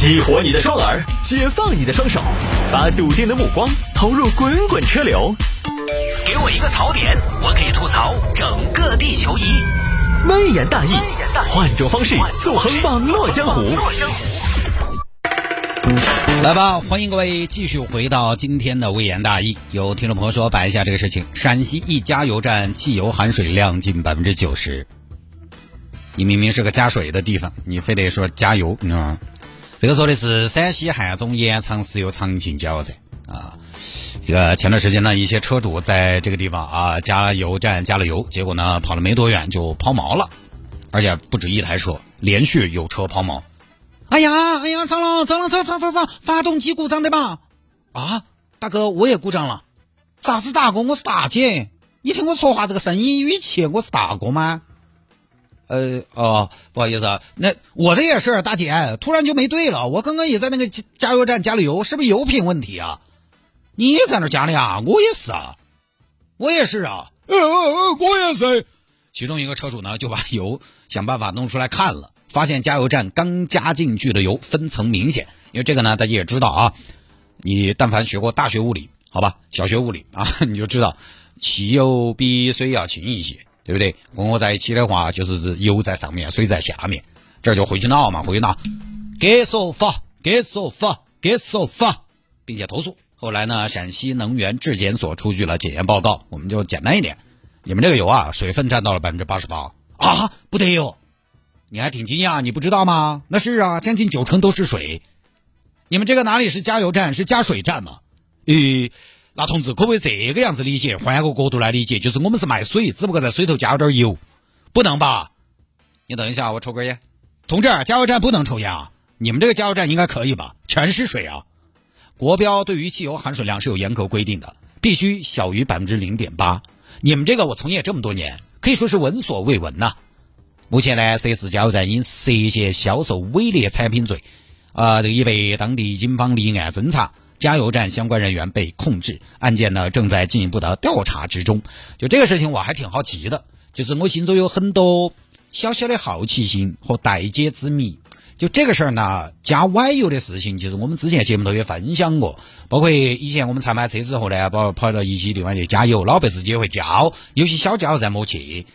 激活你的双耳，解放你的双手，把笃定的目光投入滚滚车流。给我一个槽点，我可以吐槽整个地球仪。微言大义，换种方式纵横网络江湖。来吧，欢迎各位继续回到今天的微言大义。有听众朋友说摆一下这个事情：陕西一加油站汽油含水量近百分之九十。你明明是个加水的地方，你非得说加油，你知道吗？这个说的是陕西汉中延长石油长庆加油站啊。这个前段时间呢，一些车主在这个地方啊加油站加了油，结果呢跑了没多远就抛锚了，而且不止一台车，连续有车抛锚。哎呀，哎呀，糟了，糟了，糟糟糟糟，发动机故障的吧？啊，大哥，我也故障了。咋子大哥？我是大姐。你听我说话这个声音语气，我是大哥吗？呃哦，不好意思啊，那我的也是大姐，突然就没对了。我刚刚也在那个加油站加了油，是不是油品问题啊？你也在那加的呀？我也是啊，我也是啊，呃呃呃，我也是。其中一个车主呢，就把油想办法弄出来看了，发现加油站刚加进去的油分层明显。因为这个呢，大家也知道啊，你但凡学过大学物理，好吧，小学物理啊，你就知道汽油比水要轻一些。对不对？混合在一起的话，就是油在上面，水在下面，这就回去闹嘛，回去闹，给说法，给说法，给说法，并且投诉。后来呢，陕西能源质检所出具了检验报告，我们就简单一点，你们这个油啊，水分占到了百分之八十八啊，不得哟！你还挺惊讶，你不知道吗？那是啊，将近九成都是水。你们这个哪里是加油站，是加水站嘛？诶。那同志可不可以这个样子理解？换个角度来理解，就是我们是卖水，只不过在水头加了点油，不能吧？你等一下，我抽根烟。同志，加油站不能抽烟啊！你们这个加油站应该可以吧？全是水啊！国标对于汽油含水量是有严格规定的，必须小于百分之零点八。你们这个我从业这么多年，可以说是闻所未闻呐。目前呢，涉事加油站因涉嫌销售伪劣产品罪，啊，这个已被当地警方立案侦查。加油站相关人员被控制，案件呢正在进一步的调查之中。就这个事情，我还挺好奇的，就是我心中有很多小小的好奇心和待解之谜。就这个事儿呢，加歪油的事情，其实我们之前节目头也分享过，包括以前我们才买车之后呢，包括跑到一些地方去加油，老辈自己也会叫，有些小加油站没去，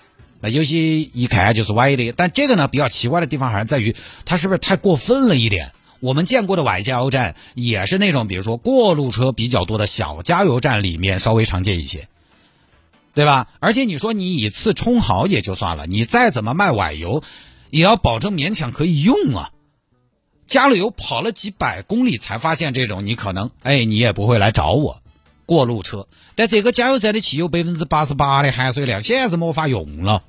那有些一看就是歪的。但这个呢，比较奇怪的地方还是在于，它是不是太过分了一点？我们见过的崴加油站也是那种，比如说过路车比较多的小加油站里面稍微常见一些，对吧？而且你说你一次充好也就算了，你再怎么卖崴油，也要保证勉强可以用啊。加了油跑了几百公里才发现这种，你可能哎你也不会来找我。过路车，但这个加油站的汽油百分之八十八的含水量现在是没法用了。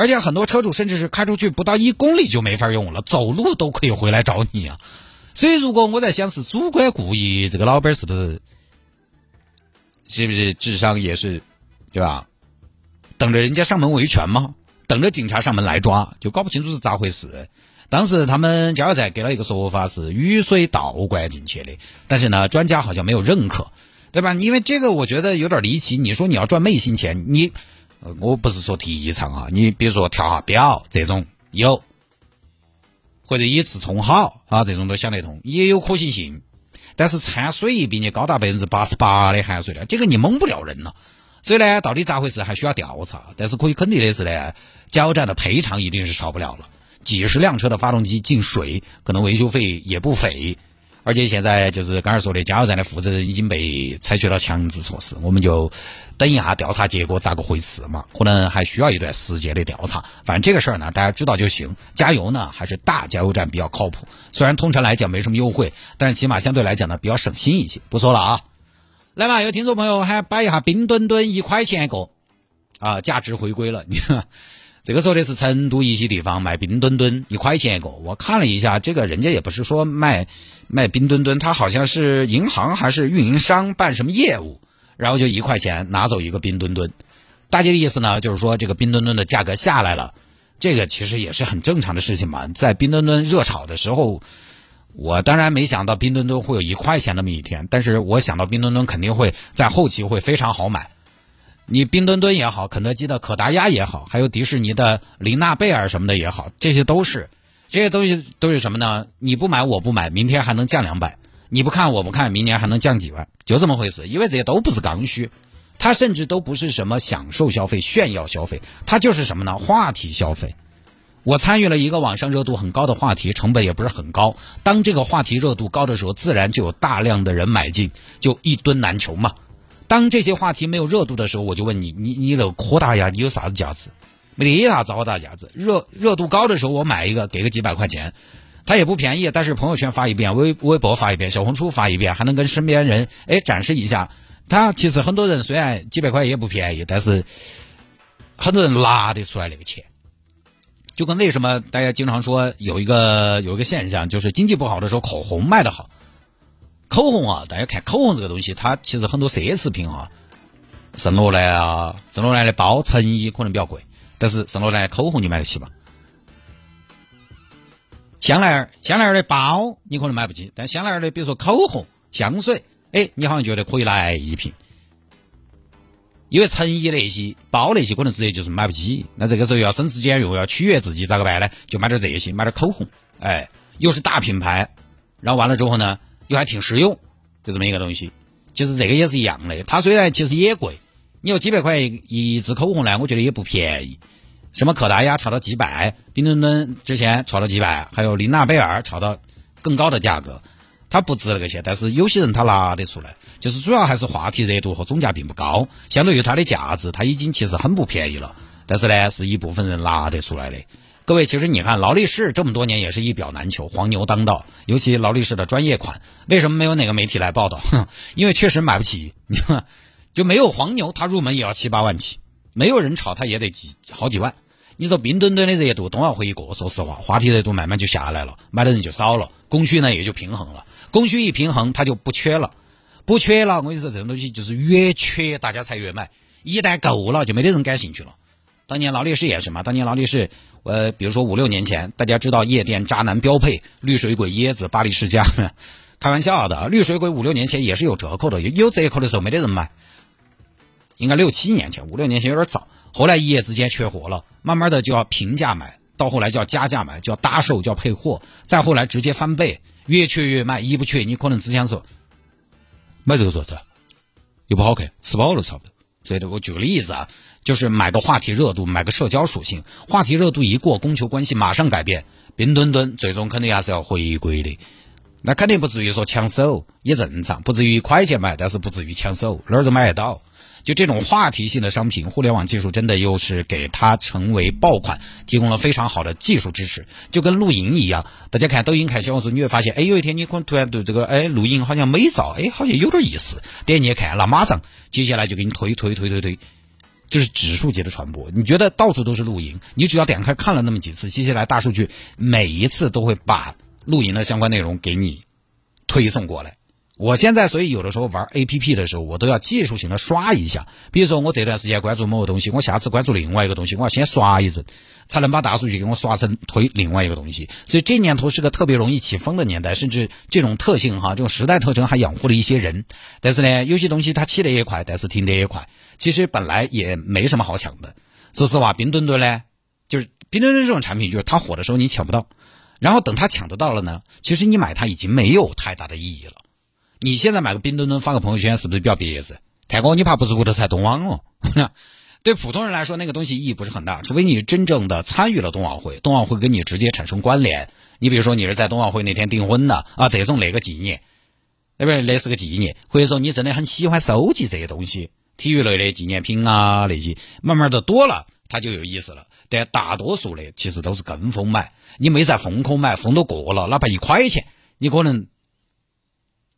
而且很多车主甚至是开出去不到一公里就没法用了，走路都可以回来找你啊！所以如果我在想是主观故意，这个老板是不是是不是智商也是对吧？等着人家上门维权吗？等着警察上门来抓，就搞不清楚是咋回事。当时他们加油站给了一个说法是雨水倒灌进去的，但是呢，专家好像没有认可，对吧？因为这个我觉得有点离奇。你说你要赚昧心钱，你。呃，我不是说提倡啊，你比如说调下表这种有，或者一次充好啊，这种都想得通，也有可行性。但是掺水并且高达百分之八十八的含水量，这个你蒙不了人了。所以呢，到底咋回事还需要调查。但是可以肯定的是呢，加油站的赔偿一定是少不了了。几十辆车的发动机进水，可能维修费也不菲。而且现在就是刚才说的，加油站的负责人已经被采取了强制措施，我们就等一下调查结果咋个回事嘛？可能还需要一段时间的调查。反正这个事儿呢，大家知道就行。加油呢，还是大加油站比较靠谱。虽然通常来讲没什么优惠，但是起码相对来讲呢，比较省心一些。不说了啊，来嘛，有听众朋友还摆一下冰墩墩一块钱一个啊，价值回归了。你看。这个说的是成都一些地方卖冰墩墩一块钱一个，我看了一下，这个人家也不是说卖卖冰墩墩，他好像是银行还是运营商办什么业务，然后就一块钱拿走一个冰墩墩。大家的意思呢，就是说这个冰墩墩的价格下来了，这个其实也是很正常的事情嘛。在冰墩墩热炒的时候，我当然没想到冰墩墩会有一块钱那么一天，但是我想到冰墩墩肯定会在后期会非常好买。你冰墩墩也好，肯德基的可达鸭也好，还有迪士尼的琳娜贝尔什么的也好，这些都是这些东西都是什么呢？你不买我不买，明天还能降两百；你不看我不看，明年还能降几万，就这么回事。因为这些都不是刚需，它甚至都不是什么享受消费、炫耀消费，它就是什么呢？话题消费。我参与了一个网上热度很高的话题，成本也不是很高。当这个话题热度高的时候，自然就有大量的人买进，就一吨难求嘛。当这些话题没有热度的时候，我就问你，你你那个扩大呀，你有啥子价值？没得啥子好大价值。热热度高的时候，我买一个给个几百块钱，它也不便宜，但是朋友圈发一遍，微微博发一遍，小红书发一遍，还能跟身边人哎展示一下。他其实很多人虽然几百块也不便宜，但是很多人拿得出来那个钱。就跟为什么大家经常说有一个有一个现象，就是经济不好的时候口红卖的好。口红啊，大家看口红这个东西，它其实很多奢侈品啊，圣罗兰啊，圣罗兰的包、成衣可能比较贵，但是圣罗兰的口红你买得起吧？香奈儿香奈儿的包你可能买不起，但香奈儿的比如说口红、香水，哎，你好像觉得可以来一瓶。因为成衣那些、包那些，可能直接就是买不起。那这个时候要省吃俭用，要取悦自己，咋个办呢？就买点这些，买点口红，哎，又是大品牌，然后完了之后呢，又还挺实用，就这么一个东西。其实这个也是一样的，它虽然其实也贵，你有几百块一支口红呢，我觉得也不便宜。什么可达鸭炒到几百，冰墩墩之前炒到几百，还有琳娜贝尔炒到更高的价格。它不值那个钱，但是有些人他拿得出来，就是主要还是话题热度和总价并不高，相对于它的价值，它已经其实很不便宜了。但是呢，是一部分人拿得出来的。各位，其实你看劳力士这么多年也是一表难求，黄牛当道，尤其劳力士的专业款，为什么没有哪个媒体来报道？哼 因为确实买不起，你 看就没有黄牛，他入门也要七八万起，没有人炒他也得几好几万。你说冰墩墩的热度，冬奥会一过，说实话，话题热度慢慢就下来了，买的人就少了，供需呢也就平衡了。供需一平衡，它就不缺了，不缺了。我跟你说，这种东西就是越缺，大家才越买。一旦够了，就没得人感兴趣了。当年劳力士也是嘛，当年劳力士，呃，比如说五六年前，大家知道夜店渣男标配绿水鬼、椰子、巴黎世家，开玩笑的。绿水鬼五六年前也是有折扣的，有折扣的时候没得人买。应该六七年前，五六年前有点早。后来一夜之间缺货了，慢慢的就要平价买，到后来就要加价买，就要搭售，就要配货，再后来直接翻倍。越缺越卖，一不缺你可能只想说买这个做的，又不好看，吃饱了差不多。所以，我举个例子啊，就是买个话题热度，买个社交属性，话题热度一过，供求关系马上改变，冰墩墩最终肯定还是要回归的。那肯定不至于说抢手，也正常，不至于一块钱买，但是不至于抢手，哪儿都买得到。就这种话题性的商品，互联网技术真的又是给它成为爆款提供了非常好的技术支持，就跟露营一样。大家看抖音、看小红书，你会发现，哎，有一天你可能突然对这个哎露营好像美照，哎，好像有点意思，点进去看，那马上接下来就给你推推推推推，就是指数级的传播。你觉得到处都是露营，你只要点开看了那么几次，接下来大数据每一次都会把露营的相关内容给你推送过来。我现在所以有的时候玩 A P P 的时候，我都要技术性的刷一下。比如说我这段时间关注某个东西，我下次关注另外一个东西，我要先刷一阵，才能把大数据给我刷成推另外一个东西。所以这年头是个特别容易起风的年代，甚至这种特性哈，这种时代特征还养活了一些人。但是呢，有些东西它起得也快，但是停得也快。其实本来也没什么好抢的。说实话，冰墩墩呢，就是冰墩墩这种产品，就是它火的时候你抢不到，然后等它抢得到了呢，其实你买它已经没有太大的意义了。你现在买个冰墩墩发个朋友圈，是不是比较别致？太哥，你怕不是屋头才冬网哦？对普通人来说，那个东西意义不是很大，除非你真正的参与了冬奥会，冬奥会跟你直接产生关联。你比如说，你是在冬奥会那天订婚的啊，这种那个纪念，那边那是个纪念，或者说你真的很喜欢收集这些东西，体育类的纪念品啊那些，慢慢的多了，它就有意思了。但大多数的其实都是跟风买，你没在风口买，风都过了，哪怕一块钱，你可能。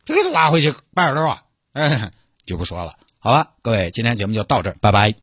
这个拿回去摆二点儿啊，哎，就不说了，好吧，各位，今天节目就到这儿，拜拜。